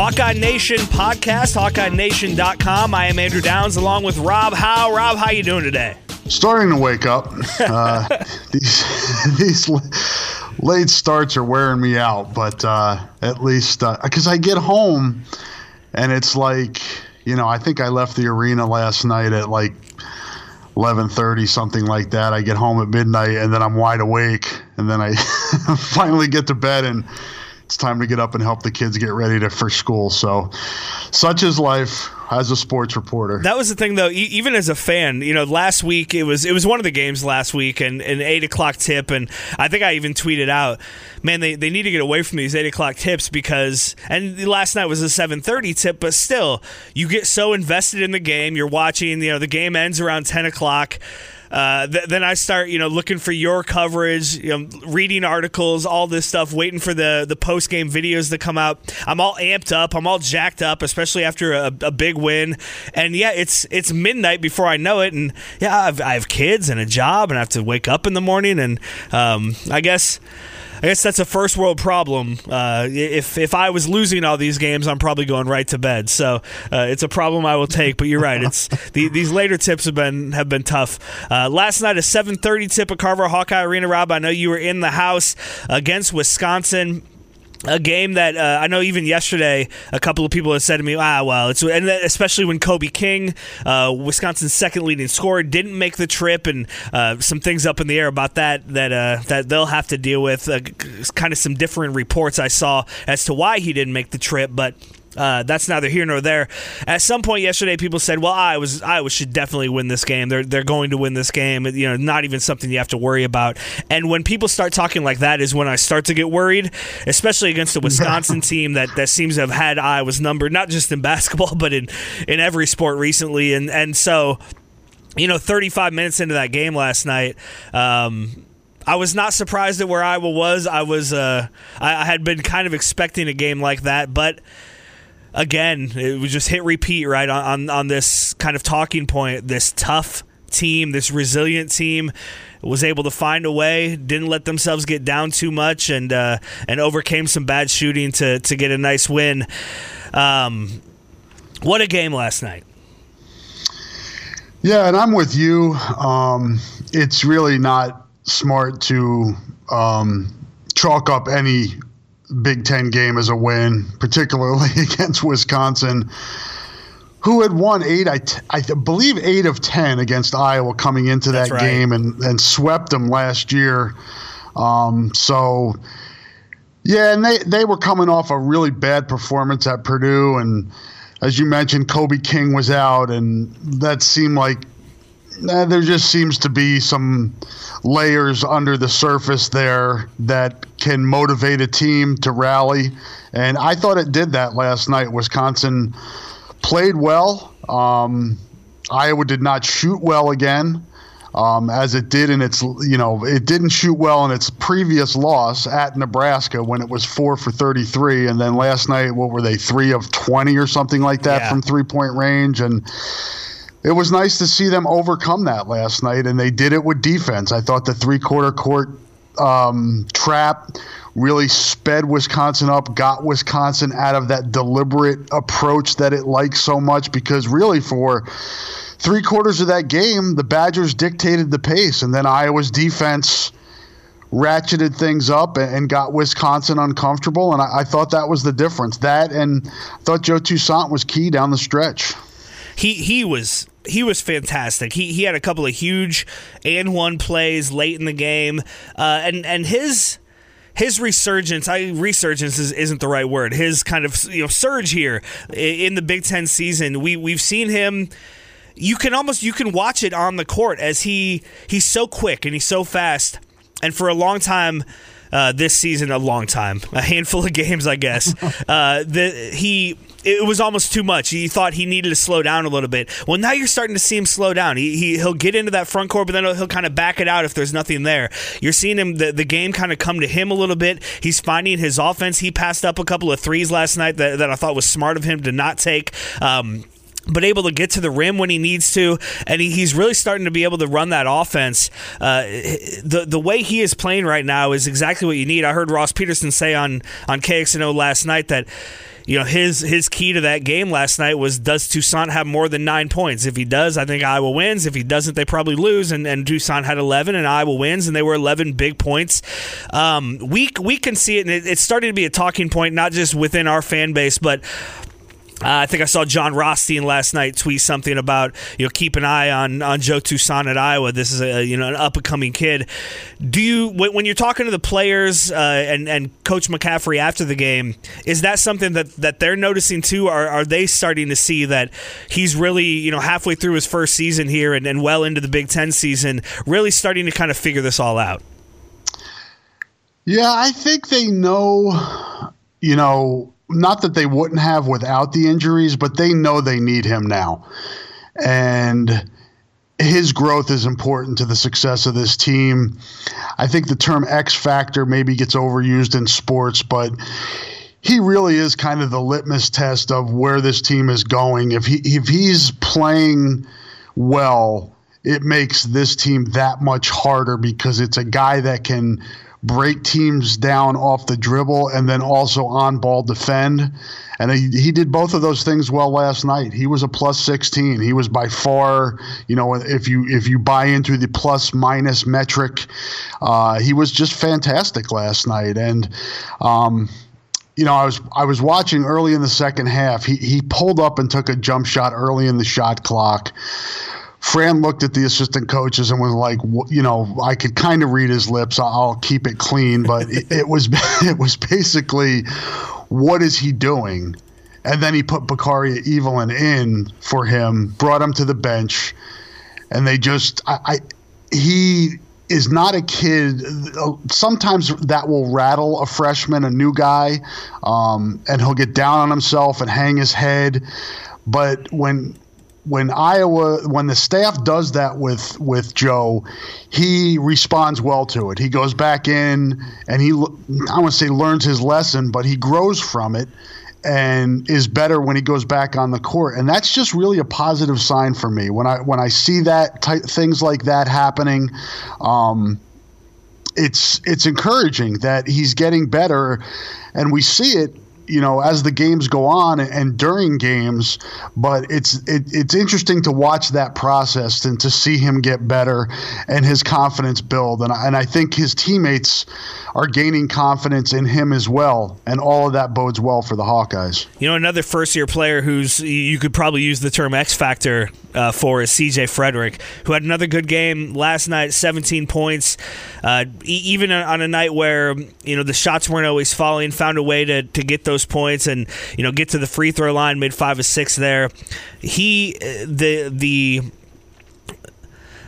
Hawkeye Nation podcast, HawkeyeNation.com. I am Andrew Downs along with Rob Howe. Rob, how you doing today? Starting to wake up. Uh, these these late starts are wearing me out, but uh, at least because uh, I get home and it's like you know I think I left the arena last night at like 11:30 something like that. I get home at midnight and then I'm wide awake and then I finally get to bed and it's time to get up and help the kids get ready to for school. So, such is life as a sports reporter. That was the thing, though. even as a fan, you know, last week it was it was one of the games last week, and an eight o'clock tip, and I think I even tweeted out, man, they, they need to get away from these eight o'clock tips because, and last night was a seven thirty tip, but still, you get so invested in the game, you're watching, you know, the game ends around ten o'clock. Uh, th- then I start, you know, looking for your coverage, you know, reading articles, all this stuff, waiting for the the post game videos to come out. I'm all amped up. I'm all jacked up, especially after a, a big win. And yeah, it's it's midnight before I know it. And yeah, I've, I have kids and a job, and I have to wake up in the morning. And um, I guess I guess that's a first world problem. Uh, if if I was losing all these games, I'm probably going right to bed. So uh, it's a problem I will take. But you're right. It's the, these later tips have been have been tough. Uh, last night a 7:30 tip at Carver Hawkeye Arena. Rob, I know you were in the house against Wisconsin a game that uh, I know even yesterday a couple of people have said to me, ah, well, it's and especially when Kobe King, uh, Wisconsin's second leading scorer, didn't make the trip, and uh, some things up in the air about that that uh, that they'll have to deal with. Uh, kind of some different reports I saw as to why he didn't make the trip, but uh, that's neither here nor there. At some point yesterday, people said, "Well, I was Iowa should definitely win this game. They're they're going to win this game. You know, not even something you have to worry about." And when people start talking like that, is when I start to get worried, especially against a Wisconsin team that, that seems to have had Iowa's number, not just in basketball, but in in every sport recently. And and so, you know, 35 minutes into that game last night. Um, I was not surprised at where Iowa was. I was, uh, I, I had been kind of expecting a game like that, but again, it was just hit repeat right on, on, on this kind of talking point. This tough team, this resilient team, was able to find a way, didn't let themselves get down too much, and uh, and overcame some bad shooting to to get a nice win. Um, what a game last night! Yeah, and I'm with you. Um, it's really not smart to um, chalk up any Big Ten game as a win, particularly against Wisconsin, who had won eight, I, t- I believe eight of ten against Iowa coming into that right. game and, and swept them last year. Um, so, yeah, and they, they were coming off a really bad performance at Purdue. And as you mentioned, Kobe King was out, and that seemed like there just seems to be some layers under the surface there that can motivate a team to rally. And I thought it did that last night. Wisconsin played well. Um, Iowa did not shoot well again, um, as it did in its, you know, it didn't shoot well in its previous loss at Nebraska when it was four for 33. And then last night, what were they, three of 20 or something like that yeah. from three point range? And, it was nice to see them overcome that last night, and they did it with defense. I thought the three quarter court um, trap really sped Wisconsin up, got Wisconsin out of that deliberate approach that it likes so much because really for three quarters of that game, the Badgers dictated the pace, and then Iowa's defense ratcheted things up and got Wisconsin uncomfortable. And I, I thought that was the difference. That and I thought Joe Toussaint was key down the stretch he he was he was fantastic. He he had a couple of huge and one plays late in the game, uh, and and his his resurgence, I resurgence is, isn't the right word. His kind of you know surge here in the Big Ten season. We we've seen him you can almost you can watch it on the court as he he's so quick and he's so fast and for a long time uh, this season a long time a handful of games i guess uh, the, he it was almost too much. He thought he needed to slow down a little bit. Well, now you're starting to see him slow down. He, he he'll get into that front court, but then he'll, he'll kind of back it out if there's nothing there. You're seeing him the, the game kind of come to him a little bit. He's finding his offense. He passed up a couple of threes last night that, that I thought was smart of him to not take. Um, but able to get to the rim when he needs to, and he, he's really starting to be able to run that offense. Uh, the the way he is playing right now is exactly what you need. I heard Ross Peterson say on on KXNO last night that you know his his key to that game last night was does Toussaint have more than nine points? If he does, I think Iowa wins. If he doesn't, they probably lose. And, and Toussaint had eleven, and Iowa wins, and they were eleven big points. Um, we we can see it, and it, it's starting to be a talking point, not just within our fan base, but uh, I think I saw Jon Rothstein last night tweet something about you know keep an eye on on Joe Toussaint at Iowa. This is a you know an up and coming kid. Do you when you're talking to the players uh, and and Coach McCaffrey after the game, is that something that that they're noticing too? Are are they starting to see that he's really you know halfway through his first season here and, and well into the Big Ten season, really starting to kind of figure this all out? Yeah, I think they know. You know not that they wouldn't have without the injuries, but they know they need him now. And his growth is important to the success of this team. I think the term X factor maybe gets overused in sports, but he really is kind of the litmus test of where this team is going. If he if he's playing well, it makes this team that much harder because it's a guy that can break teams down off the dribble and then also on ball defend. And he, he did both of those things well last night. He was a plus 16. He was by far, you know, if you if you buy into the plus minus metric, uh, he was just fantastic last night. And um, you know, I was I was watching early in the second half. He he pulled up and took a jump shot early in the shot clock. Fran looked at the assistant coaches and was like, you know, I could kind of read his lips. I'll keep it clean, but it, it was it was basically, what is he doing? And then he put Bakari Evelyn in for him, brought him to the bench, and they just, I, I he is not a kid. Sometimes that will rattle a freshman, a new guy, um, and he'll get down on himself and hang his head. But when when Iowa when the staff does that with with Joe, he responds well to it. He goes back in and he I want to say learns his lesson, but he grows from it and is better when he goes back on the court. And that's just really a positive sign for me when I when I see that type, things like that happening. Um, it's it's encouraging that he's getting better, and we see it you know as the games go on and during games but it's it, it's interesting to watch that process and to see him get better and his confidence build. And, and I think his teammates are gaining confidence in him as well. And all of that bodes well for the Hawkeyes. You know another first year player who's you could probably use the term X factor uh, for is CJ Frederick who had another good game last night 17 points uh, even on a night where you know the shots weren't always falling found a way to, to get those points and you know get to the free throw line, made five or six there. He the the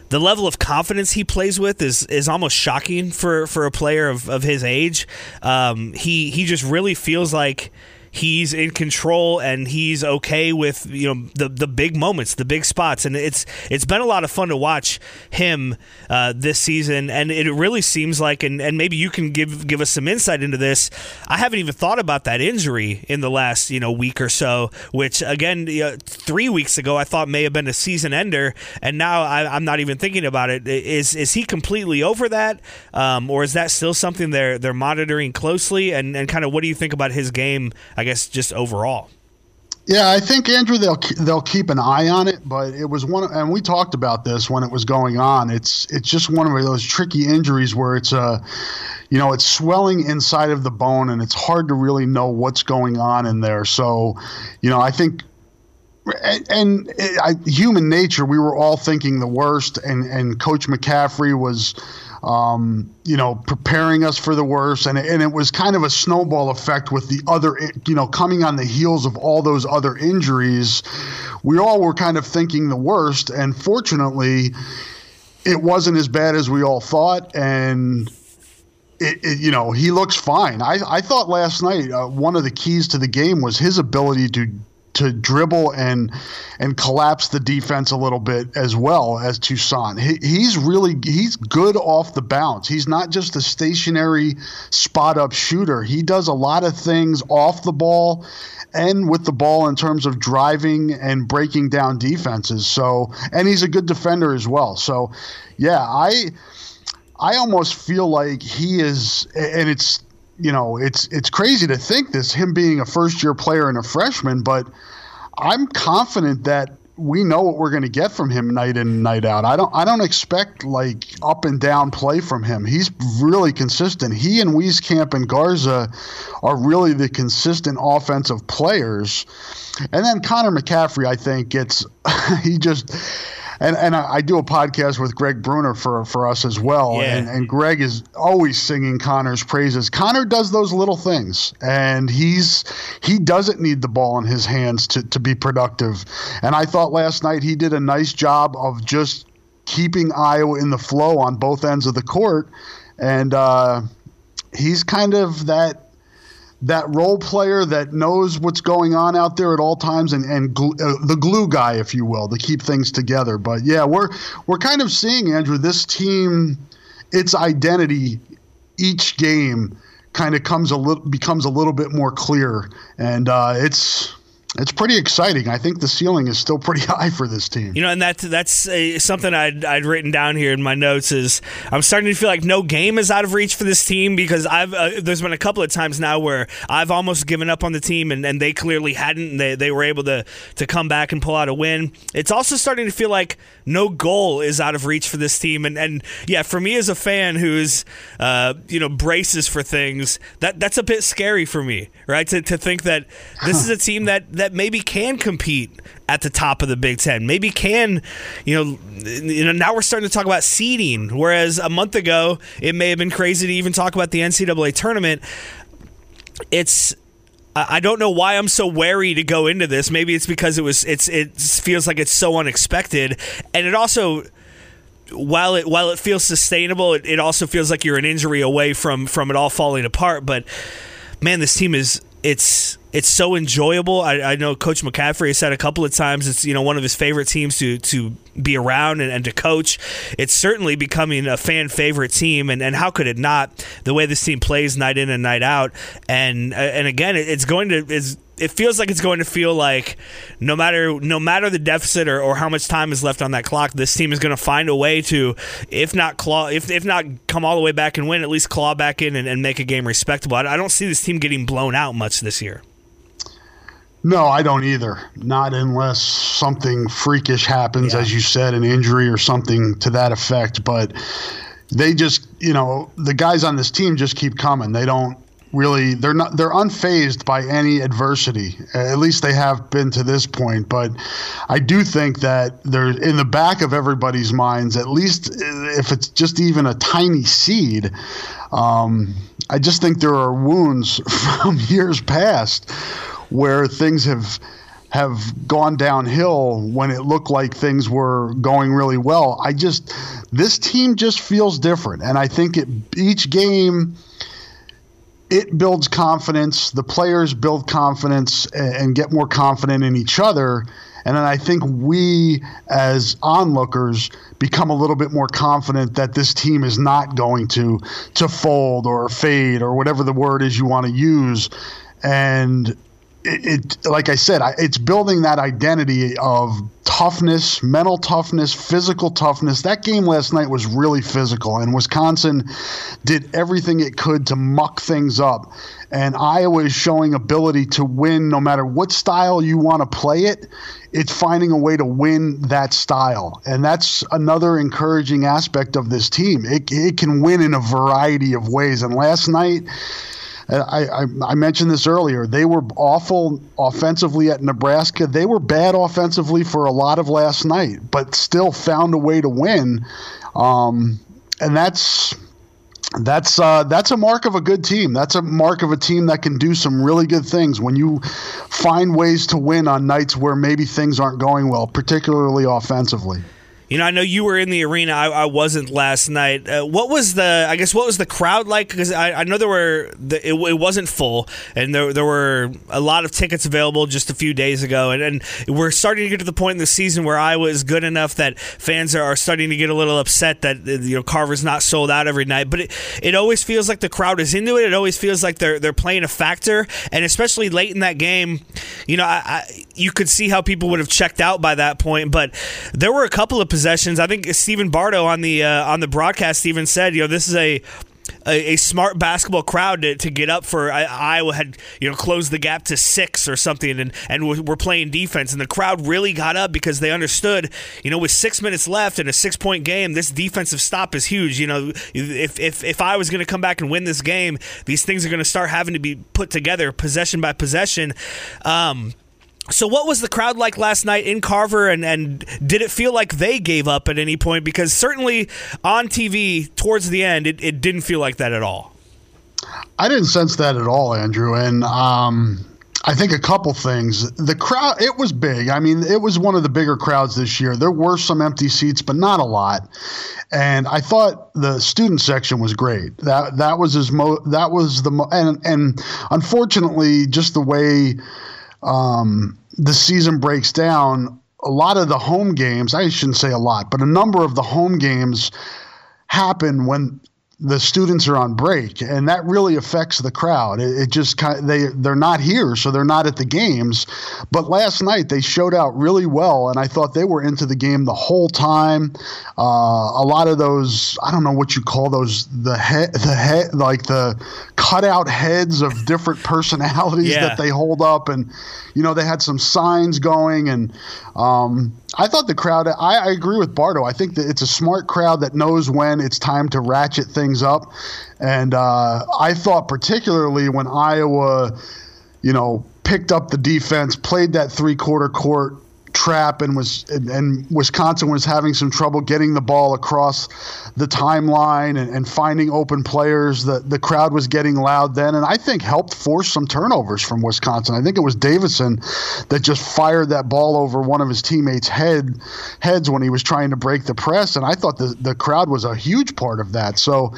the level of confidence he plays with is is almost shocking for for a player of, of his age. Um, he he just really feels like he's in control and he's okay with you know the the big moments, the big spots, and it's it's been a lot of fun to watch him uh, this season. And it really seems like, and, and maybe you can give give us some insight into this. I haven't even thought about that injury in the last you know week or so, which again uh, three weeks ago I thought may have been a season ender, and now I, am not even thinking about it. Is is he completely over that, um, or is that still something they're they're monitoring closely? And and kind of what do you think about his game? I guess just overall. Yeah, I think Andrew they'll they'll keep an eye on it, but it was one, and we talked about this when it was going on. It's it's just one of those tricky injuries where it's a, uh, you know, it's swelling inside of the bone, and it's hard to really know what's going on in there. So, you know, I think and, human nature, we were all thinking the worst, and, and Coach McCaffrey was um, you know, preparing us for the worst. And, and it was kind of a snowball effect with the other, you know, coming on the heels of all those other injuries. We all were kind of thinking the worst. And fortunately, it wasn't as bad as we all thought. And it, it, you know, he looks fine. I, I thought last night uh, one of the keys to the game was his ability to to dribble and and collapse the defense a little bit as well as Toussaint. He, he's really he's good off the bounce. He's not just a stationary spot up shooter. He does a lot of things off the ball and with the ball in terms of driving and breaking down defenses. So and he's a good defender as well. So yeah, I I almost feel like he is and it's you know, it's it's crazy to think this him being a first year player and a freshman, but I'm confident that we know what we're going to get from him night in and night out. I don't I don't expect like up and down play from him. He's really consistent. He and Wieskamp and Garza are really the consistent offensive players. And then Connor McCaffrey, I think, gets he just and and I, I, do a podcast with Greg Brunner for for us as well, yeah. and, and Greg is always singing Connor's praises. Connor does those little things, and he's he doesn't need the ball in his hands to to be productive. And I thought last night he did a nice job of just keeping Iowa in the flow on both ends of the court, and uh, he's kind of that that role player that knows what's going on out there at all times and and uh, the glue guy if you will to keep things together. But yeah we're we're kind of seeing Andrew this team its identity each game kind of comes a little becomes a little bit more clear. And uh, it's it's pretty exciting. I think the ceiling is still pretty high for this team. You know, and that's that's a, something I'd, I'd written down here in my notes is I'm starting to feel like no game is out of reach for this team because I've uh, there's been a couple of times now where I've almost given up on the team and, and they clearly hadn't. They they were able to to come back and pull out a win. It's also starting to feel like no goal is out of reach for this team. And and yeah, for me as a fan who's uh, you know braces for things, that that's a bit scary for me, right? To to think that this is a team that that maybe can compete at the top of the Big Ten. Maybe can, you know, you know. Now we're starting to talk about seeding, whereas a month ago it may have been crazy to even talk about the NCAA tournament. It's I don't know why I'm so wary to go into this. Maybe it's because it was it's it feels like it's so unexpected, and it also while it while it feels sustainable, it, it also feels like you're an injury away from from it all falling apart. But man, this team is it's it's so enjoyable. I, I, know Coach McCaffrey has said a couple of times it's you know one of his favorite teams to to be around and, and to coach. It's certainly becoming a fan favorite team, and, and how could it not? The way this team plays night in and night out, and uh, and again, it's going to is it feels like it's going to feel like no matter no matter the deficit or, or how much time is left on that clock, this team is going to find a way to, if not claw, if, if not come all the way back and win, at least claw back in and, and make a game respectable. I, I don't see this team getting blown out much this year. No, I don't either. Not unless something freakish happens, yeah. as you said, an injury or something to that effect. But they just, you know, the guys on this team just keep coming. They don't really they're not they're unfazed by any adversity at least they have been to this point but i do think that they're in the back of everybody's minds at least if it's just even a tiny seed um, i just think there are wounds from years past where things have have gone downhill when it looked like things were going really well. I just this team just feels different, and I think it each game it builds confidence. The players build confidence and, and get more confident in each other. And then I think we, as onlookers, become a little bit more confident that this team is not going to to fold or fade or whatever the word is you want to use. And it, it, like I said, it's building that identity of toughness, mental toughness, physical toughness. That game last night was really physical, and Wisconsin did everything it could to muck things up. And Iowa is showing ability to win no matter what style you want to play it. It's finding a way to win that style. And that's another encouraging aspect of this team. It, it can win in a variety of ways. And last night, I, I, I, mentioned this earlier. They were awful offensively at Nebraska. They were bad offensively for a lot of last night, but still found a way to win. Um, and that's that's uh, that's a mark of a good team. That's a mark of a team that can do some really good things when you find ways to win on nights where maybe things aren't going well, particularly offensively. You know, I know you were in the arena. I, I wasn't last night. Uh, what was the? I guess what was the crowd like? Because I, I, know there were. The, it, it, wasn't full, and there, there were a lot of tickets available just a few days ago. And, and we're starting to get to the point in the season where I was good enough that fans are, are starting to get a little upset that uh, you know Carver's not sold out every night. But it, it always feels like the crowd is into it. It always feels like they're they're playing a factor, and especially late in that game, you know, I, I, you could see how people would have checked out by that point. But there were a couple of possessions. I think Stephen Bardo on the uh, on the broadcast even said, you know, this is a a, a, smart basketball crowd to, to get up for I, Iowa had you know closed the gap to six or something and and we're playing defense and the crowd really got up because they understood you know with six minutes left in a six point game this defensive stop is huge you know if if, if I was going to come back and win this game these things are going to start having to be put together possession by possession um, so, what was the crowd like last night in Carver, and, and did it feel like they gave up at any point? Because certainly on TV towards the end, it, it didn't feel like that at all. I didn't sense that at all, Andrew. And um, I think a couple things. The crowd, it was big. I mean, it was one of the bigger crowds this year. There were some empty seats, but not a lot. And I thought the student section was great. That that was as mo that was the mo- and and unfortunately, just the way um, the season breaks down, a lot of the home games, I shouldn't say a lot, but a number of the home games happen when the students are on break, and that really affects the crowd. It, it, just kind of, they they're not here, so they're not at the games. But last night they showed out really well, and I thought they were into the game the whole time. Uh, a lot of those, I don't know what you call those, the head, the head, like the cutout heads of different personalities yeah. that they hold up, and you know they had some signs going, and um, I thought the crowd. I, I, agree with Bardo. I think that it's a smart crowd that knows when it's time to ratchet things up, and uh, I thought particularly when Iowa, you know, picked up the defense, played that three quarter court trap and was and, Wisconsin was having some trouble getting the ball across the timeline and, and, finding open players. The the crowd was getting loud then, and I think helped force some turnovers from Wisconsin. I think it was Davison that just fired that ball over one of his teammates' head heads when he was trying to break the press, and I thought the the crowd was a huge part of that. So.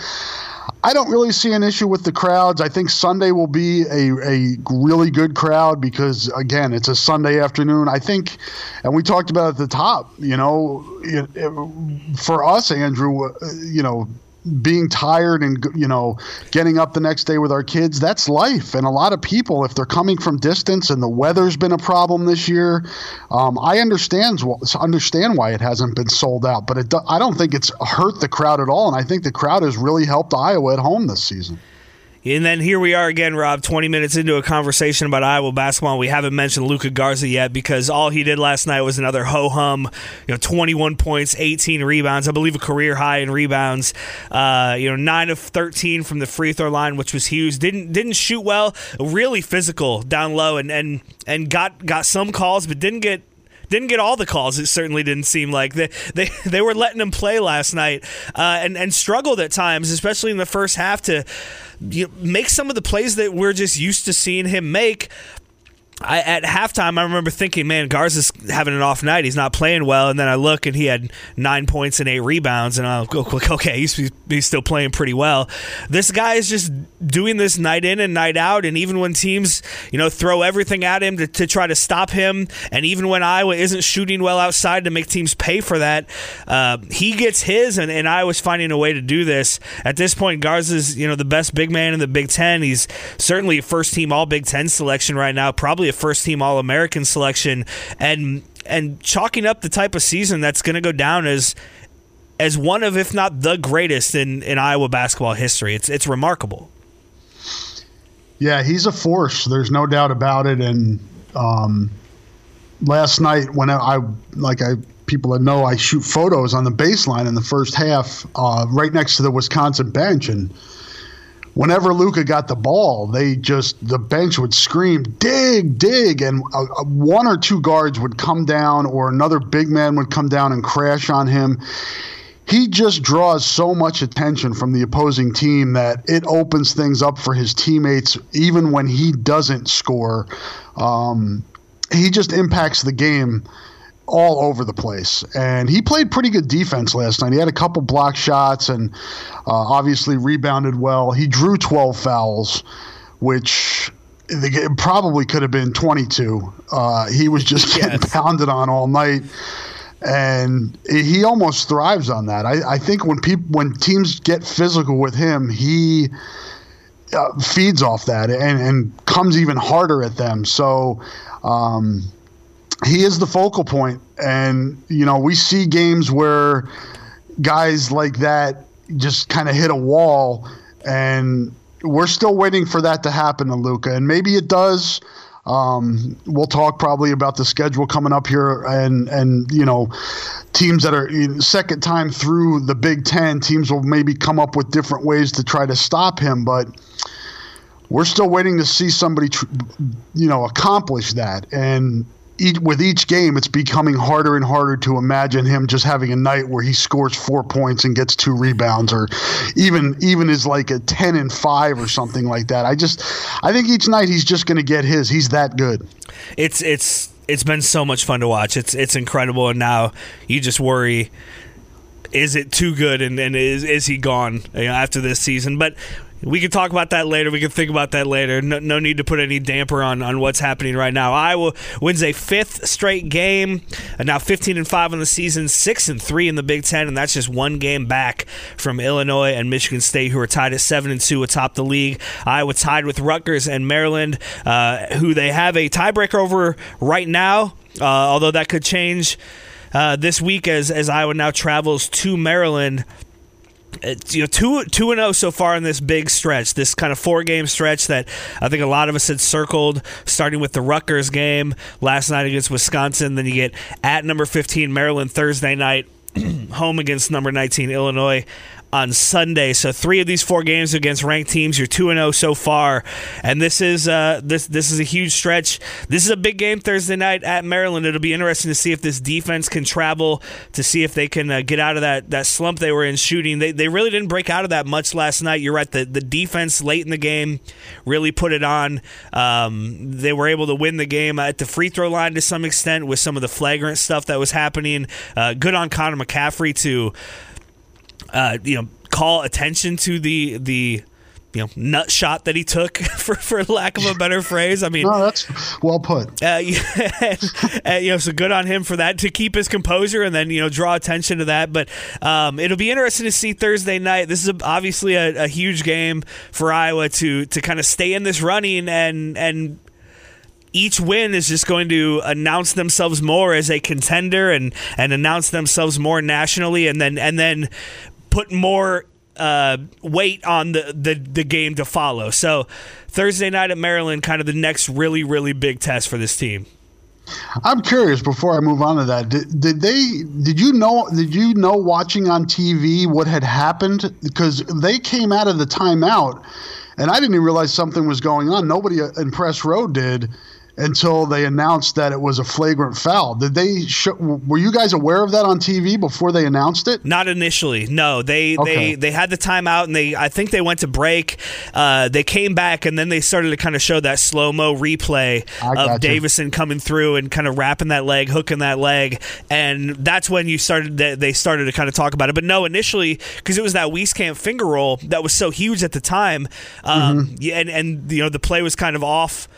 I don't really see an issue with the crowds. I think Sunday will be a, a really good crowd because, again, it's a Sunday afternoon. I think, and we talked about at the top, you know, it, it, for us, Andrew, uh, you know, being tired and you know getting up the next day with our kids that's life. And a lot of people if they're coming from distance and the weather's been a problem this year um, i understand understand why it hasn't been sold out but it, i don't think it's hurt the crowd at all. And i think the crowd has really helped iowa at home this season and then here we are again, Rob, 20 minutes into a conversation about Iowa basketball. We haven't mentioned Luka Garza yet because all he did last night was another ho hum, you know, 21 points, 18 rebounds, I believe a career high in rebounds. Uh, you know, 9 of 13 from the free throw line, which was huge. Didn't didn't shoot well, really physical down low and and and got got some calls but didn't get didn't get all the calls. It certainly didn't seem like they they, they were letting him play last night uh, and and struggled at times, especially in the first half to you know, make some of the plays that we're just used to seeing him make. I, at halftime, I remember thinking, man, Garza's having an off night. He's not playing well. And then I look and he had nine points and eight rebounds. And I'll go, quick, okay, he's, he's still playing pretty well. This guy is just doing this night in and night out. And even when teams, you know, throw everything at him to, to try to stop him, and even when Iowa isn't shooting well outside to make teams pay for that, uh, he gets his. And, and Iowa's finding a way to do this. At this point, Garza's, you know, the best big man in the Big Ten. He's certainly a first team All Big Ten selection right now, probably a first team All American selection, and and chalking up the type of season that's going to go down as as one of, if not the greatest in, in Iowa basketball history. It's it's remarkable. Yeah, he's a force. There's no doubt about it. And um, last night, when I like I people that know, I shoot photos on the baseline in the first half, uh, right next to the Wisconsin bench, and whenever Luka got the ball, they just the bench would scream dig, dig, and a, a one or two guards would come down, or another big man would come down and crash on him. he just draws so much attention from the opposing team that it opens things up for his teammates, even when he doesn't score. Um, he just impacts the game all over the place. And he played pretty good defense last night. He had a couple block shots and uh, obviously rebounded well. He drew 12 fouls, which the probably could have been 22. Uh, he was just getting yes. pounded on all night, and he almost thrives on that. I, I think when people when teams get physical with him, he uh, feeds off that and, and comes even harder at them. So. Um, he is the focal point, and you know we see games where guys like that just kind of hit a wall, and we're still waiting for that to happen to Luka, and maybe it does. Um, we'll talk probably about the schedule coming up here, and and you know, teams that are second time through the Big Ten, teams will maybe come up with different ways to try to stop him, but we're still waiting to see somebody, you know, accomplish that. And each, with each game, it's becoming harder and harder to imagine him just having a night where he scores four points and gets two rebounds, or even even is like a ten and five or something like that. I just, I think each night he's just going to get his. He's that good. It's it's it's been so much fun to watch. It's it's incredible, and now you just worry. Is it too good, and, and is is he gone you know, after this season? But we can talk about that later. We can think about that later. No, no, need to put any damper on, on what's happening right now. Iowa wins a fifth straight game, and now 15 and five on the season, six and three in the Big Ten, and that's just one game back from Illinois and Michigan State, who are tied at seven and two atop the league. Iowa tied with Rutgers and Maryland, uh, who they have a tiebreaker over right now, uh, although that could change. Uh, this week, as as Iowa now travels to Maryland, it's, you know two two and zero oh so far in this big stretch, this kind of four game stretch that I think a lot of us had circled, starting with the Rutgers game last night against Wisconsin. Then you get at number fifteen Maryland Thursday night, home against number nineteen Illinois on Sunday. So three of these four games against ranked teams. You're two and zero oh so far, and this is uh, this this is a huge stretch. This is a big game Thursday night at Maryland. It'll be interesting to see if this defense can travel to see if they can uh, get out of that that slump they were in shooting. They they really didn't break out of that much last night. You're right. The the defense late in the game really put it on. Um, they were able to win the game at the free throw line to some extent with some of the flagrant stuff that was happening. Uh, good on Connor McCaffrey to uh, you know, call attention to the the you know nut shot that he took for for lack of a better phrase. I mean, no, that's well put. Uh, yeah, and, you know, so good on him for that to keep his composure and then you know draw attention to that. But um, it'll be interesting to see Thursday night. This is a, obviously a, a huge game for Iowa to to kind of stay in this running and and each win is just going to announce themselves more as a contender and and announce themselves more nationally and then and then put more uh, weight on the, the the game to follow. So Thursday night at Maryland, kind of the next really really big test for this team. I'm curious. Before I move on to that, did, did they? Did you know? Did you know watching on TV what had happened? Because they came out of the timeout, and I didn't even realize something was going on. Nobody in press row did until they announced that it was a flagrant foul. Did they? Sh- were you guys aware of that on TV before they announced it? Not initially. No, they okay. they they had the timeout and they I think they went to break. Uh, they came back and then they started to kind of show that slow mo replay of Davison coming through and kind of wrapping that leg, hooking that leg, and that's when you started. They started to kind of talk about it. But no, initially because it was that Wieskamp finger roll that was so huge at the time, um, mm-hmm. and and you know the play was kind of off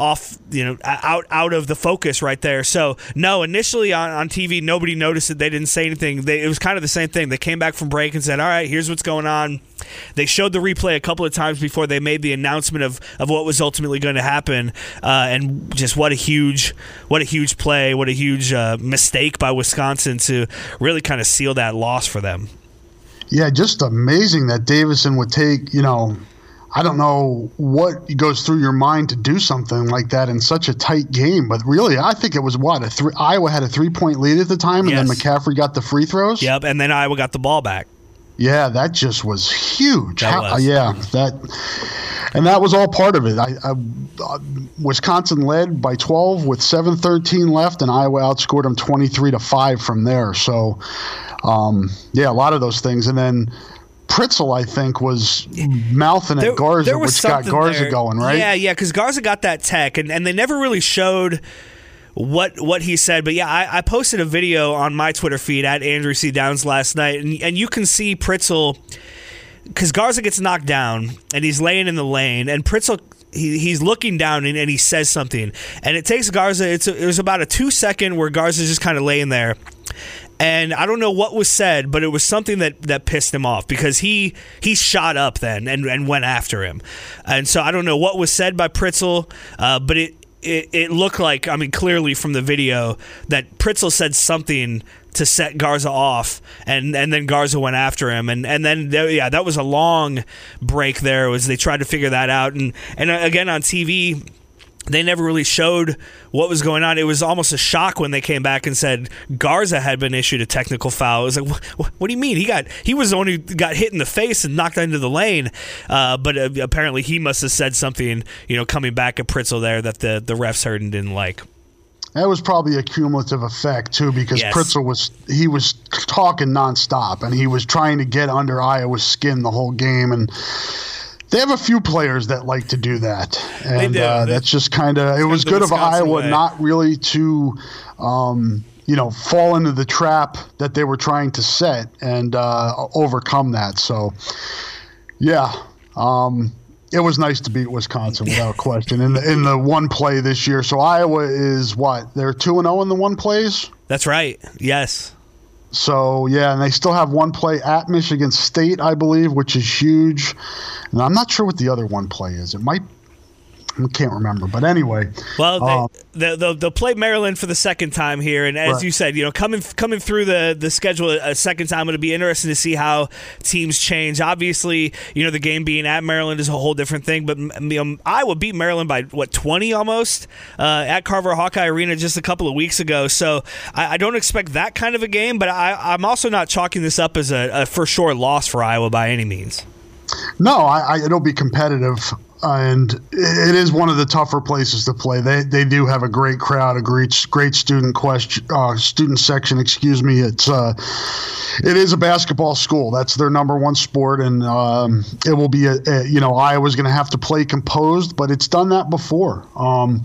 off, you know, out out of the focus right there. So no, initially on, on TV, nobody noticed it. They didn't say anything. They, it was kind of the same thing. They came back from break and said, "All right, here's what's going on." They showed the replay a couple of times before they made the announcement of, of what was ultimately going to happen, uh, and just what a huge what a huge play, what a huge uh, mistake by Wisconsin to really kind of seal that loss for them. Yeah, just amazing that Davison would take you know I don't know what goes through your mind to do something like that in such a tight game, but really, I think it was what a three. Iowa had a three point lead at the time, and yes. then McCaffrey got the free throws. Yep, and then Iowa got the ball back. Yeah, that just was huge. That How, was. Yeah, that and that was all part of it. I, I, uh, Wisconsin led by 12 with 7:13 left, and Iowa outscored them 23 to five from there. So um, yeah, a lot of those things. And then Pritzl, I think, was mouthing at Garza, which got Garza there. going, right? Yeah, yeah, because Garza got that tech, and, and they never really showed what what he said. But yeah, I, I, posted a video on my Twitter feed at Andrew C. Downs last night, and, and you can see Pritzl because Garza gets knocked down and he's laying in the lane, and Pritzl. he, he's looking down and, and, he says something, and it takes Garza. It's a, it was about a two second where Garza's just kind of laying there, and I don't know what was said, but it was something that, that pissed him off because he he shot up then and, and went after him, and so I don't know what was said by Pritzl, uh, but it, it it looked like I mean clearly from the video that Pritzl said something to set Garza off, and and then Garza went after him, and and then there, yeah, that was a long break there. Was they tried to figure that out, and and uh, again on TV they never really showed what was going on. It was almost a shock when they came back and said Garza had been issued a technical foul. It was like, what, what do you mean? He got he was the one who got hit in the face and knocked into the lane. Uh, but uh, apparently he must have said something, you know, coming back at Pritzl there that the the refs heard and didn't like. That was probably a cumulative effect too, because yes. Pritzl was he was talking nonstop and he was trying to get under Iowa's skin the whole game and they have a few players that like to do that, and uh, that's just kind of. It was good of Iowa way. not really to, um, you know, fall into the trap that they were trying to set and uh, overcome that. So, yeah, um, it was nice to beat Wisconsin without question in the in the one play this year. So Iowa is what they're two and zero oh in the one plays. That's right. Yes. So yeah, and they still have one play at Michigan State, I believe, which is huge. And I'm not sure what the other one play is. It might can't remember, but anyway. Well, um, they, they'll, they'll play Maryland for the second time here, and as right. you said, you know, coming coming through the the schedule a second time, it'll be interesting to see how teams change. Obviously, you know, the game being at Maryland is a whole different thing, but know, Iowa beat Maryland by what twenty almost uh, at Carver Hawkeye Arena just a couple of weeks ago. So I, I don't expect that kind of a game, but I, am also not chalking this up as a, a for sure loss for Iowa by any means. No, I, I, it'll be competitive and it is one of the tougher places to play. They they do have a great crowd, a great great student question uh, student section. Excuse me. It's uh, it is a basketball school. That's their number one sport, and um, it will be a, a you know Iowa's going to have to play composed, but it's done that before. Um,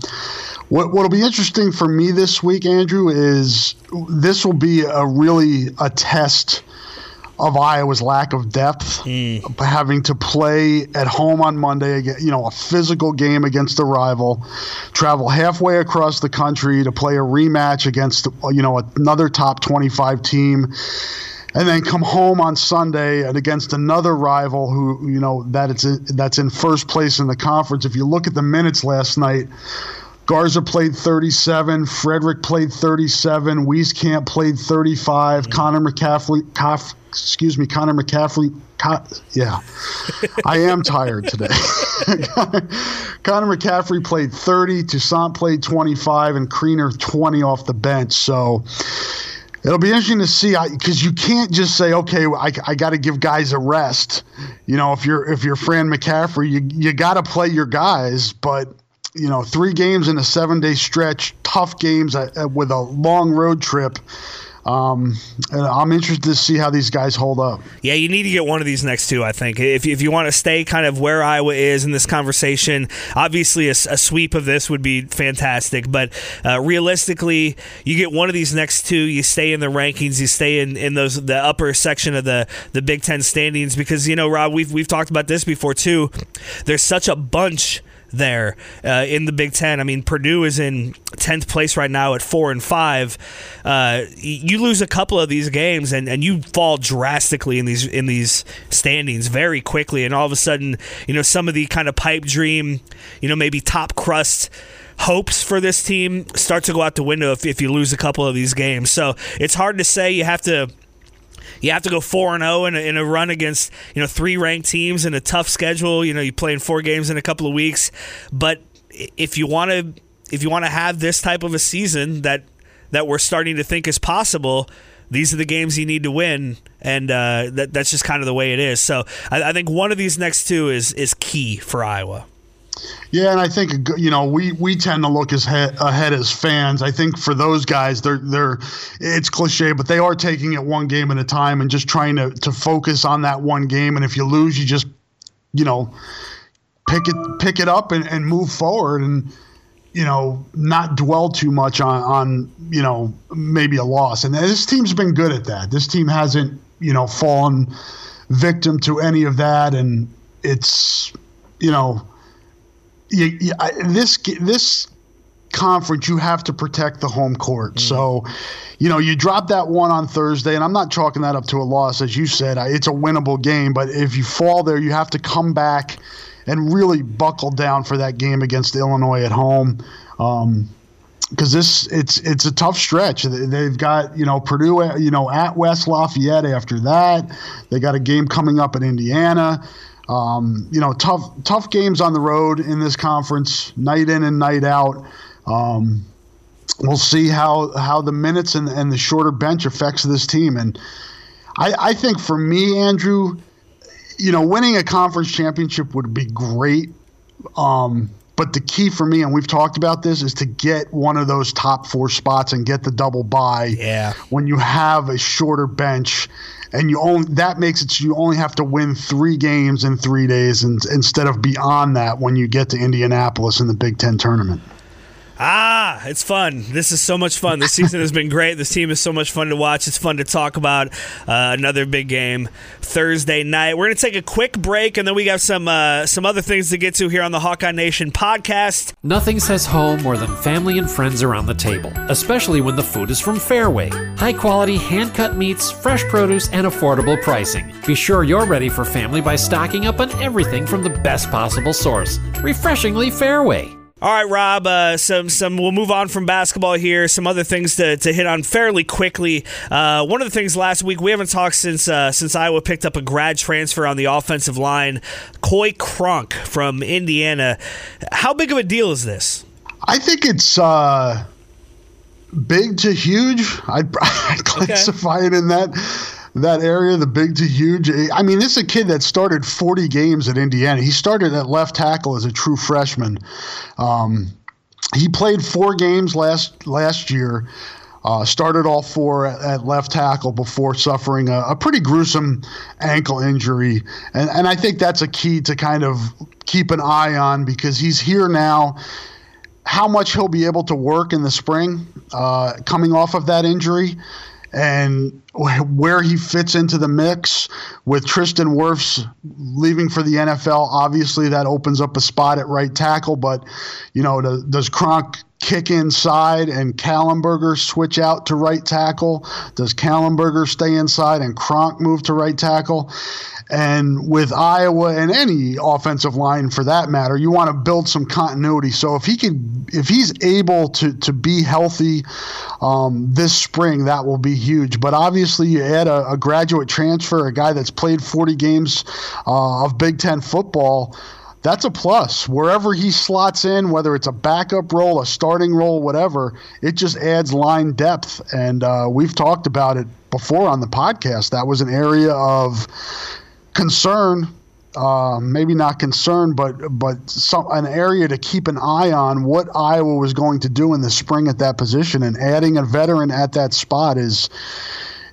what what'll be interesting for me this week, Andrew, is this will be a really a test of Iowa's lack of depth, mm. having to play at home on Monday, you know, a physical game against a rival, travel halfway across the country to play a rematch against, you know, another top 25 team, and then come home on Sunday and against another rival who, you know, that it's in, that's in first place in the conference. If you look at the minutes last night, Garza played 37. Frederick played 37. Wieskamp played 35. Mm-hmm. Connor McCaffrey, excuse me, Connor McCaffrey. yeah, I am tired today. Connor McCaffrey played 30. Toussaint played 25, and Kriener 20 off the bench. So it'll be interesting to see because you can't just say, okay, I, I got to give guys a rest. You know, if you're if you're Fran McCaffrey, you you got to play your guys, but you know, three games in a seven day stretch, tough games uh, uh, with a long road trip. Um, and I'm interested to see how these guys hold up. Yeah, you need to get one of these next two. I think if if you want to stay kind of where Iowa is in this conversation, obviously a, a sweep of this would be fantastic. But uh, realistically, you get one of these next two, you stay in the rankings, you stay in, in those the upper section of the the Big Ten standings because you know Rob, we've we've talked about this before too. There's such a bunch there uh, in the Big Ten. I mean, Purdue is in tenth place right now at four and five. Uh, you lose a couple of these games, and, and you fall drastically in these in these standings very quickly. And all of a sudden, you know, some of the kind of pipe dream, you know, maybe top crust hopes for this team start to go out the window if, if you lose a couple of these games. So it's hard to say. You have to you have to go four and zero oh in a run against you know three ranked teams in a tough schedule. You know, you play in four games in a couple of weeks, but if you want to if you want to have this type of a season that that we're starting to think is possible, these are the games you need to win, and uh, that, that's just kind of the way it is. So I, I think one of these next two is is key for Iowa. Yeah, and I think you know we we tend to look as he- ahead as fans. I think for those guys, they're they're it's cliche, but they are taking it one game at a time and just trying to to focus on that one game. And if you lose, you just you know pick it pick it up and, and move forward and you know not dwell too much on on you know maybe a loss. And this team's been good at that. This team hasn't you know fallen victim to any of that, and it's you know you, you, I, this this conference you have to protect the home court. Mm. So, you know, you drop that one on Thursday, and I'm not chalking that up to a loss, as you said. It's a winnable game, but if you fall there, you have to come back and really buckle down for that game against Illinois at home. Um, because this it's it's a tough stretch. They've got you know Purdue you know at West Lafayette after that. They got a game coming up in Indiana. Um, you know, tough tough games on the road in this conference, night in and night out. Um, we'll see how how the minutes and, and the shorter bench affects this team. And I, I think for me, Andrew, you know, winning a conference championship would be great. Um, but the key for me, and we've talked about this, is to get one of those top four spots and get the double bye. Yeah. When you have a shorter bench and you only that makes it so you only have to win three games in three days and, instead of beyond that when you get to Indianapolis in the Big Ten tournament. Ah, it's fun. This is so much fun. This season has been great. This team is so much fun to watch. It's fun to talk about. Uh, another big game Thursday night. We're going to take a quick break, and then we got some uh, some other things to get to here on the Hawkeye Nation podcast. Nothing says home more than family and friends around the table, especially when the food is from Fairway. High quality, hand cut meats, fresh produce, and affordable pricing. Be sure you're ready for family by stocking up on everything from the best possible source. Refreshingly Fairway. All right, Rob. Uh, some some. We'll move on from basketball here. Some other things to, to hit on fairly quickly. Uh, one of the things last week we haven't talked since uh, since Iowa picked up a grad transfer on the offensive line, Coy Cronk from Indiana. How big of a deal is this? I think it's uh, big to huge. I'd, I'd classify okay. it in that that area, the big to huge. I mean, this is a kid that started 40 games at Indiana. He started at left tackle as a true freshman. Um, he played four games last last year. Uh, started all four at, at, left tackle before suffering a, a, pretty gruesome ankle injury, and and I think that's a key to kind of keep an eye on because he's here now. How much he'll be able to work in the spring, uh, coming off of that injury and where he fits into the mix with Tristan Wirfs leaving for the NFL. Obviously, that opens up a spot at right tackle. But you know, does, does Cronk kick inside and Kallenberger switch out to right tackle? Does Kallenberger stay inside and Cronk move to right tackle? And with Iowa and any offensive line for that matter, you want to build some continuity. So if he can, if he's able to to be healthy um, this spring, that will be huge. But obviously, you add a, a graduate transfer, a guy that's played 40 games uh, of Big Ten football that's a plus. Wherever he slots in, whether it's a backup role, a starting role, whatever, it just adds line depth. And uh, we've talked about it before on the podcast. That was an area of concern, uh, maybe not concern, but but some an area to keep an eye on what Iowa was going to do in the spring at that position, and adding a veteran at that spot is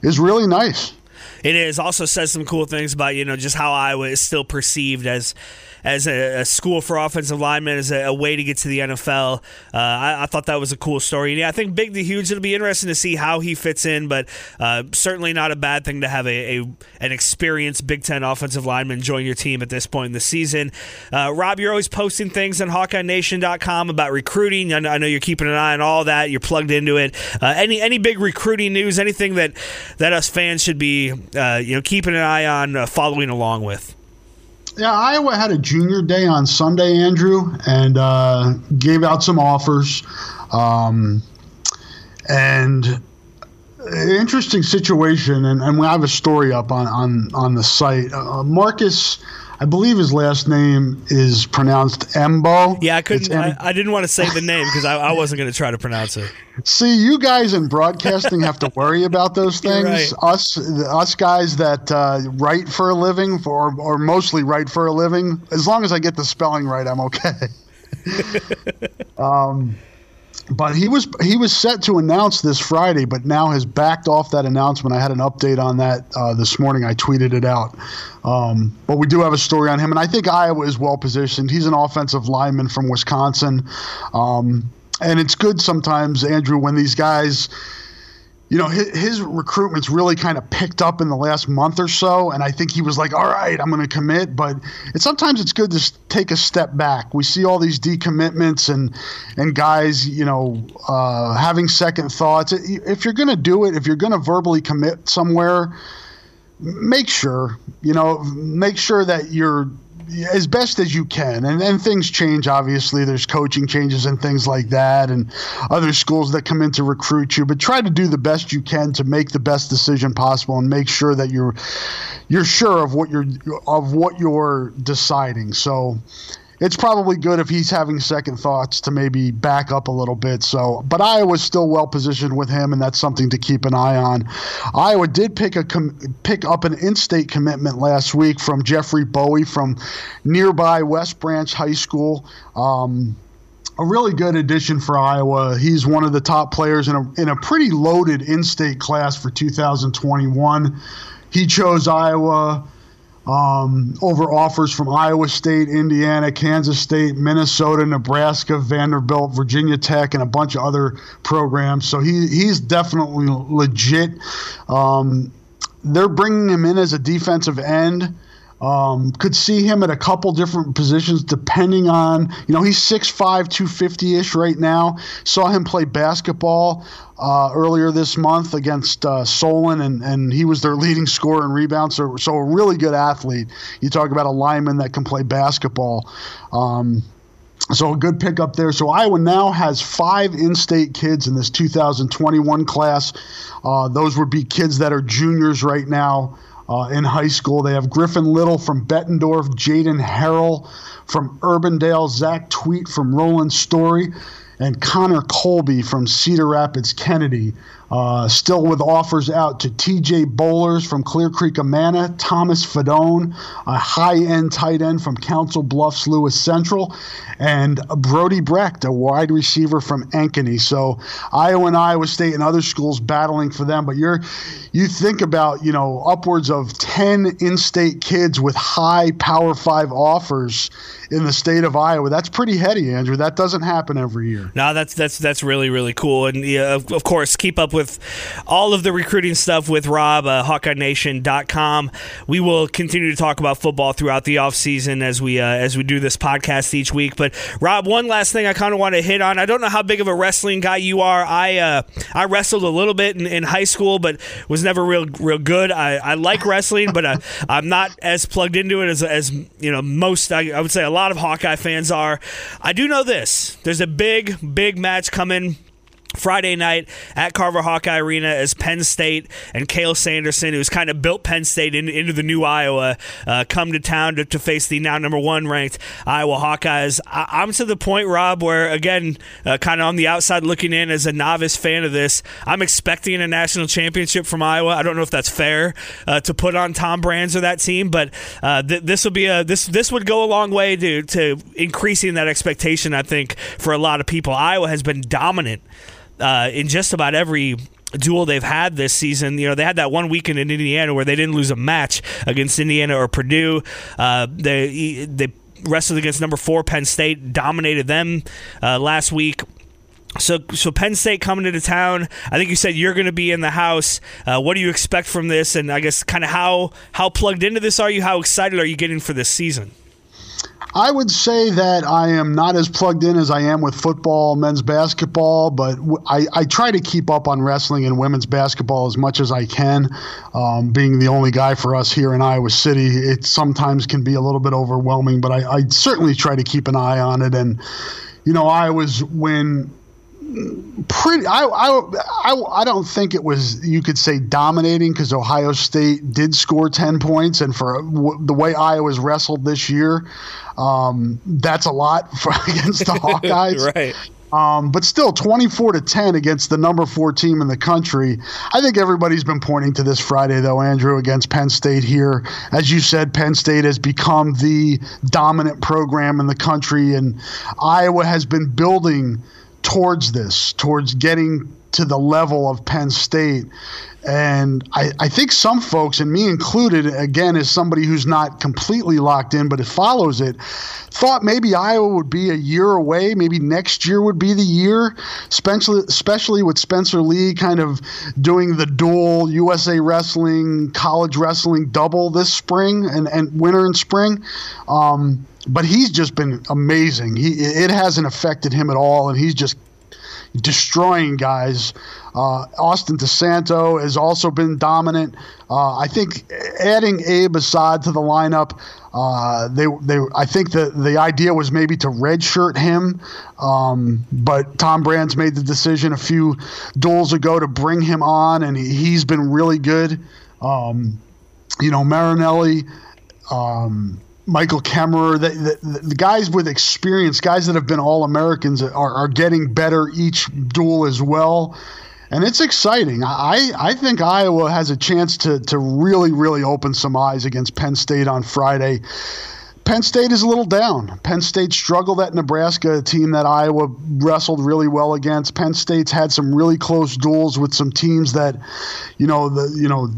is really nice. It is also says some cool things about you know just how Iowa is still perceived as as a, a school for offensive linemen as a, a, way to get to the NFL. Uh, I, I, thought that was a cool story. Yeah, I think Big the Huge, it'll be interesting to see how he fits in, but uh, certainly not a bad thing to have a, a, an experienced Big Ten offensive lineman join your team at this point in the season. Uh, Rob, you're always posting things on HawkeyeNation.com about recruiting. I know, I know, you're keeping an eye on all that. You're plugged into it. Uh, any any big recruiting news? Anything that that us fans should be uh, you know keeping an eye on, following along with? Yeah, Iowa had a junior day on Sunday, Andrew, and uh, gave out some offers. Um, and interesting situation, and, and we have a story up on on on the site. Uh, Marcus. I believe his last name is pronounced Embo. Yeah, I couldn't. I, I, didn't want to say the name because I, I, wasn't going to try to pronounce it. See, you guys in broadcasting have to worry about those things. Right. Us, us guys that uh, write for a living, for, or mostly write for a living. As long as I get the spelling right, I'm okay. um, but he was he was set to announce this Friday, but now has backed off that announcement. I had an update on that uh, this morning. I tweeted it out. Um, but we do have a story on him, and I think Iowa is well positioned. He's an offensive lineman from Wisconsin, um, and it's good sometimes, Andrew, when these guys you know, his, his, recruitment's really kind of picked up in the last month or so, and I think he was like, "All right, I'm going to commit." But it, sometimes it's good to take a step back. We see all these decommitments and and guys, you know, uh, having second thoughts. If you're going to do it, if you're going to verbally commit somewhere, make sure you know, make sure that you're as best as you can. And then things change, obviously. There's coaching changes and things like that, and other schools that come in to recruit you. But try to do the best you can to make the best decision possible and make sure that you're you're sure of what you're of what you're deciding. So it's probably good if he's having second thoughts to maybe back up a little bit. So, but Iowa's still well positioned with him, and that's something to keep an eye on. Iowa did pick a com- pick up an in-state commitment last week from Jeffrey Bowie from nearby West Branch High School. Um, a really good addition for Iowa. He's one of the top players in a in a pretty loaded in-state class for 2021. He chose Iowa um, over offers from Iowa State, Indiana, Kansas State, Minnesota, Nebraska, Vanderbilt, Virginia Tech, and a bunch of other programs. So he he's definitely legit. Um, they're bringing him in as a defensive end. Um, could see him at a couple different positions depending on, you know, he's 6'5, 250 ish right now. Saw him play basketball uh, earlier this month against uh, Solon, and, and he was their leading scorer and rebound. So, so a really good athlete. You talk about a lineman that can play basketball. Um, so a good pickup there. So Iowa now has five in-state kids in this 2021 class. Uh, those would be kids that are juniors right now uh, in high school. They have Griffin Liddle from Bettendorf, Jaden Harrell from Urbandale, Zach Twedt from Roland Story, and Connor Colby from Cedar Rapids Kennedy. Uh, still with offers out to TJ Bollers from Clear Creek Amana, Thomas Fidone, a high end tight end from Council Bluffs Lewis Central, and Brody Brecht, a wide receiver from Ankeny. So Iowa and Iowa State and other schools battling for them. But you're you think about, you know, upwards of 10 in state kids with high Power Five offers in the state of Iowa. That's pretty heady, Andrew. That doesn't happen every year. No, that's that's that's really really cool. And yeah, of, of course, keep up with all of the recruiting stuff with Rob, uh, HawkeyeNation.com. We will continue to talk about football throughout the offseason as we uh, as we do this podcast each week. But Rob, one last thing I kind of want to hit on. I don't know how big of a wrestling guy you are. I uh, I wrestled a little bit in, in high school, but was never real real good. I, I like wrestling, but uh, I'm not as plugged into it as as you know most. I, I would say a lot of Hawkeye fans are. I do know this: there's a big big match coming Friday night at Carver Hawkeye Arena as Penn State and Cael Sanderson, who's kind of built Penn State in, into the new Iowa, uh, come to town to, to, face the now number one ranked Iowa Hawkeyes. I, am to the point, Rob, where again, uh, kind of on the outside looking in as a novice fan of this, I'm expecting a national championship from Iowa. I don't know if that's fair uh, to put on Tom Brands or that team, but uh, th- this will be a this this would go a long way to to increasing that expectation. I think for a lot of people, Iowa has been dominant uh, in just about every duel they've had this season. You know, they had that one weekend in Indiana where they didn't lose a match against Indiana or Purdue. Uh, they they wrestled against number four Penn State, dominated them uh, last week. So, so Penn State coming into town. I think you said you're going to be in the house. Uh, what do you expect from this? And I guess kind of how how plugged into this are you? How excited are you getting for this season? I would say that I am not as plugged in as I am with football, men's basketball, but I, I try to keep up on wrestling and women's basketball as much as I can. Um, being the only guy for us here in Iowa City, it sometimes can be a little bit overwhelming, but I, I certainly try to keep an eye on it. And, you know, I was when pretty. I, I, I, I don't think it was. You could say dominating because Ohio State did score ten points, and for the way Iowa's wrestled this year, um, that's a lot for against the Hawkeyes. right. Um, but still, 24 to 10 against the number four team in the country. I think everybody's been pointing to this Friday, though, Andrew, against Penn State here. As you said, Penn State has become the dominant program in the country, and Iowa has been building towards this, towards getting to the level of Penn State. And I, I think some folks, and me included, again, as somebody who's not completely locked in, but it follows it, thought maybe Iowa would be a year away. Maybe next year would be the year, especially, especially with Spencer Lee kind of doing the dual USA wrestling, college wrestling double this spring and, and winter and spring. Um, but he's just been amazing. He it hasn't affected him at all, and he's just destroying guys. Uh, Austin DeSanto has also been dominant. Uh, I think adding Abe Assad to the lineup, uh, they they I think the the idea was maybe to redshirt him, um, but Tom Brands made the decision a few duels ago to bring him on, and he, has been really good. Um, you know, Marinelli. Um, Michael Kemerer, the, the, the, guys with experience, guys that have been All Americans, are, are getting better each duel as well. And it's exciting. I, I think Iowa has a chance to, to really, really open some eyes against Penn State on Friday. Penn State is a little down. Penn State struggled at Nebraska, a team that Iowa wrestled really well against. Penn State's had some really close duels with some teams that, you know, the you know,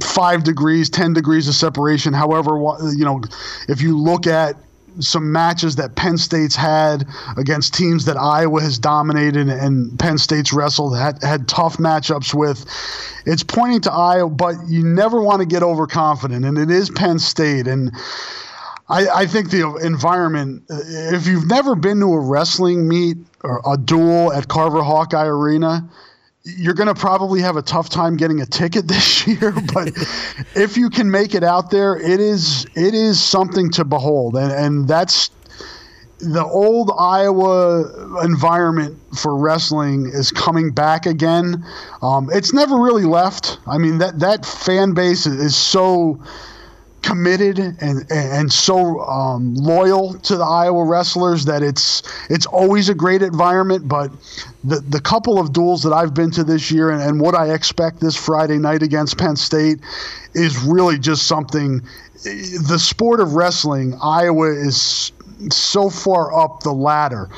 five degrees, ten degrees of separation. However, you know, if you look at some matches that Penn State's had against teams that Iowa has dominated and Penn State's wrestled had had tough matchups with. It's pointing to Iowa, but you never want to get overconfident, and it is Penn State and I, I think the environment, if you've never been to a wrestling meet or a duel at Carver Hawkeye Arena, you're going to probably have a tough time getting a ticket this year but if you can make it out there it is it is something to behold and and that's the old Iowa environment for wrestling is coming back again. Um, it's never really left. I mean that that fan base is so committed and and so um, loyal to the Iowa wrestlers that it's it's always a great environment. But the the couple of duels that I've been to this year and, and what I expect this Friday night against Penn State is really just something. The sport of wrestling, Iowa is so far up the ladder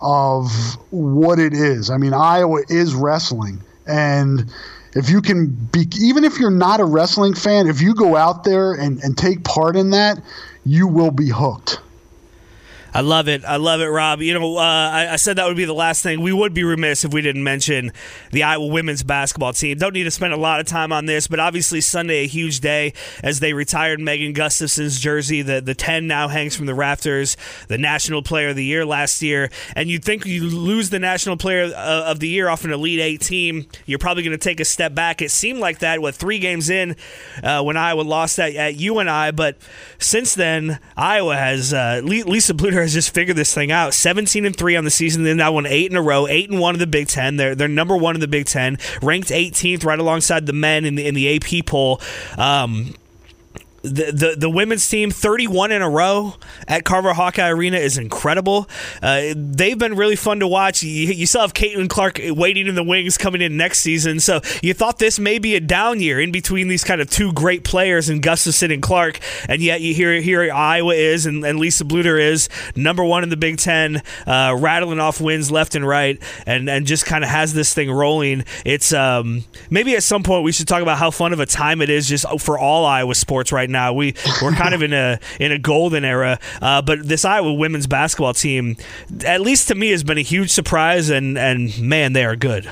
of what it is. I mean, Iowa is wrestling and if you can be even if you're not a wrestling fan if you go out there and, and take part in that you will be hooked I love it. I love it, Rob. You know, uh, I, I, said that would be the last thing. We would be remiss if we didn't mention the Iowa women's basketball team. Don't need to spend a lot of time on this, but obviously Sunday a huge day as they retired Megan Gustafson's jersey. The the ten now hangs from the rafters. The National Player of the Year last year, and you'd think you lose the National Player uh, of the Year off an Elite Eight team, you're probably going to take a step back. It seemed like that. What three games in uh, when Iowa lost that at, at UNI, but since then Iowa has uh, Lisa Bluder has just figured this thing out. 17 and 3 on the season. They now won 8 in a row, 8 and 1 in the Big 10. They're they're number 1 in the Big 10, ranked 18th right alongside the men in the in the AP poll. Um, the, the the women's team 31 in a row at Carver Hawkeye Arena is incredible. Uh, they've been really fun to watch. You, you still have Caitlin Clark waiting in the wings coming in next season. So you thought this may be a down year in between these kind of two great players in Gustafson and Clark, and yet you hear here Iowa is and, and Lisa Bluder is number one in the Big Ten, uh, rattling off wins left and right, and and just kind of has this thing rolling. It's um, maybe at some point we should talk about how fun of a time it is just for all Iowa sports right now. We we're kind of in a in a golden era. Uh, but this Iowa women's basketball team, at least to me, has been a huge surprise, and and man, they are good.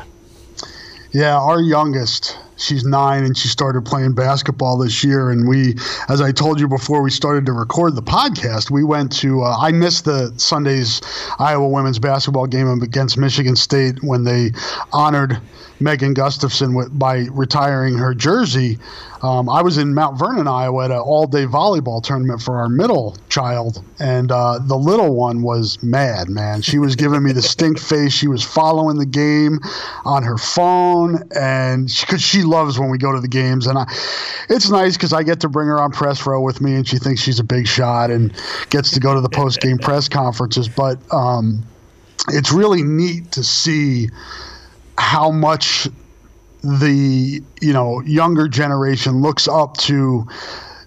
Yeah, our youngest, she's nine and she started playing basketball this year. And we, as I told you before we started to record the podcast, we went to, uh, I missed the Sunday's Iowa women's basketball game against Michigan State when they honored Megan Gustafson by retiring her jersey. Um, I was in Mount Vernon, Iowa, at an all-day volleyball tournament for our middle child, and uh, the little one was mad. Man, she was giving me the stink face. She was following the game on her phone, and because she, she, loves when we go to the games, and I, it's nice because I get to bring her on press row with me, and she thinks she's a big shot and gets to go to the post-game press conferences. But um, it's really neat to see how much the you know younger generation looks up to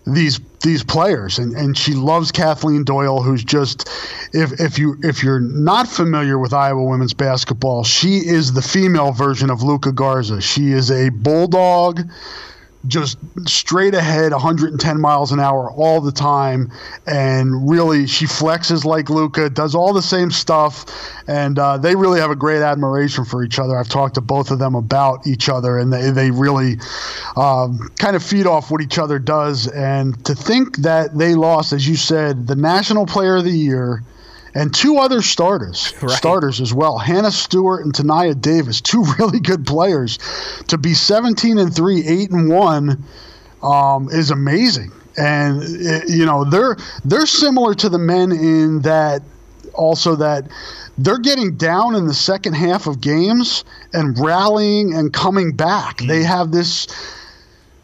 these these players. And, and she loves Kathleen Doyle who's just if if you if you're not familiar with Iowa women's basketball she is the female version of Luka Garza. She is a bulldog just straight ahead 110 miles an hour all the time. And really she flexes like luka does all the same stuff. And uh, they really have a great admiration for each other. I've talked to both of them about each other and they, they really um, kind of feed off what each other does. And to think that they lost as you said the national player of the year and two other starters, right. starters as well. Hannah Stewart and Tania Davis, two really good players. To be 17 and three, eight and one, um, is amazing. And it, you know they're they're similar to the men in that also that they're getting down in the second half of games and rallying and coming back. Mm. They have this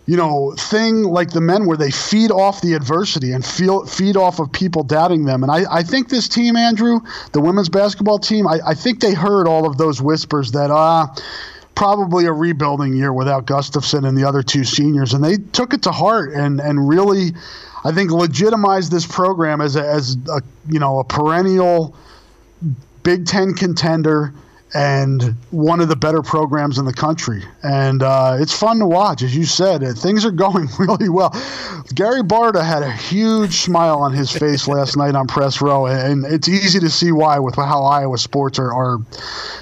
you know, thing like the men where they feed off the adversity and feel feed off of people doubting them. And I, I think this team, Andrew, the women's basketball team, I, I think they heard all of those whispers that ah. Uh, probably a rebuilding year without Gustafson and the other two seniors, and they took it to heart and and really, I think, legitimized this program as a, as a you know a perennial Big Ten contender and one of the better programs in the country. And uh, it's fun to watch. As you said, things are going really well. Gary Barta had a huge smile on his face last night on press row, and it's easy to see why with how Iowa sports are, are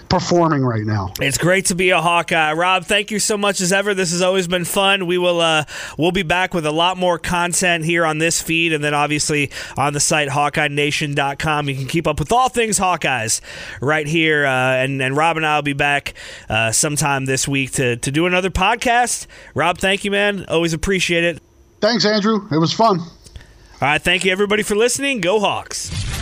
performing right now. It's great to be a Hawkeye. Rob, thank you so much as ever. This has always been fun. We will uh, we'll be back with a lot more content here on this feed and then obviously on the site HawkeyeNation.com. You can keep up with all things Hawkeyes right here. Uh, and, and Rob and I will be back uh, sometime this week to, to do another podcast. Rob, thank you, man. Always appreciate it. Thanks, Andrew. It was fun. All right. Thank you, everybody, for listening. Go Hawks.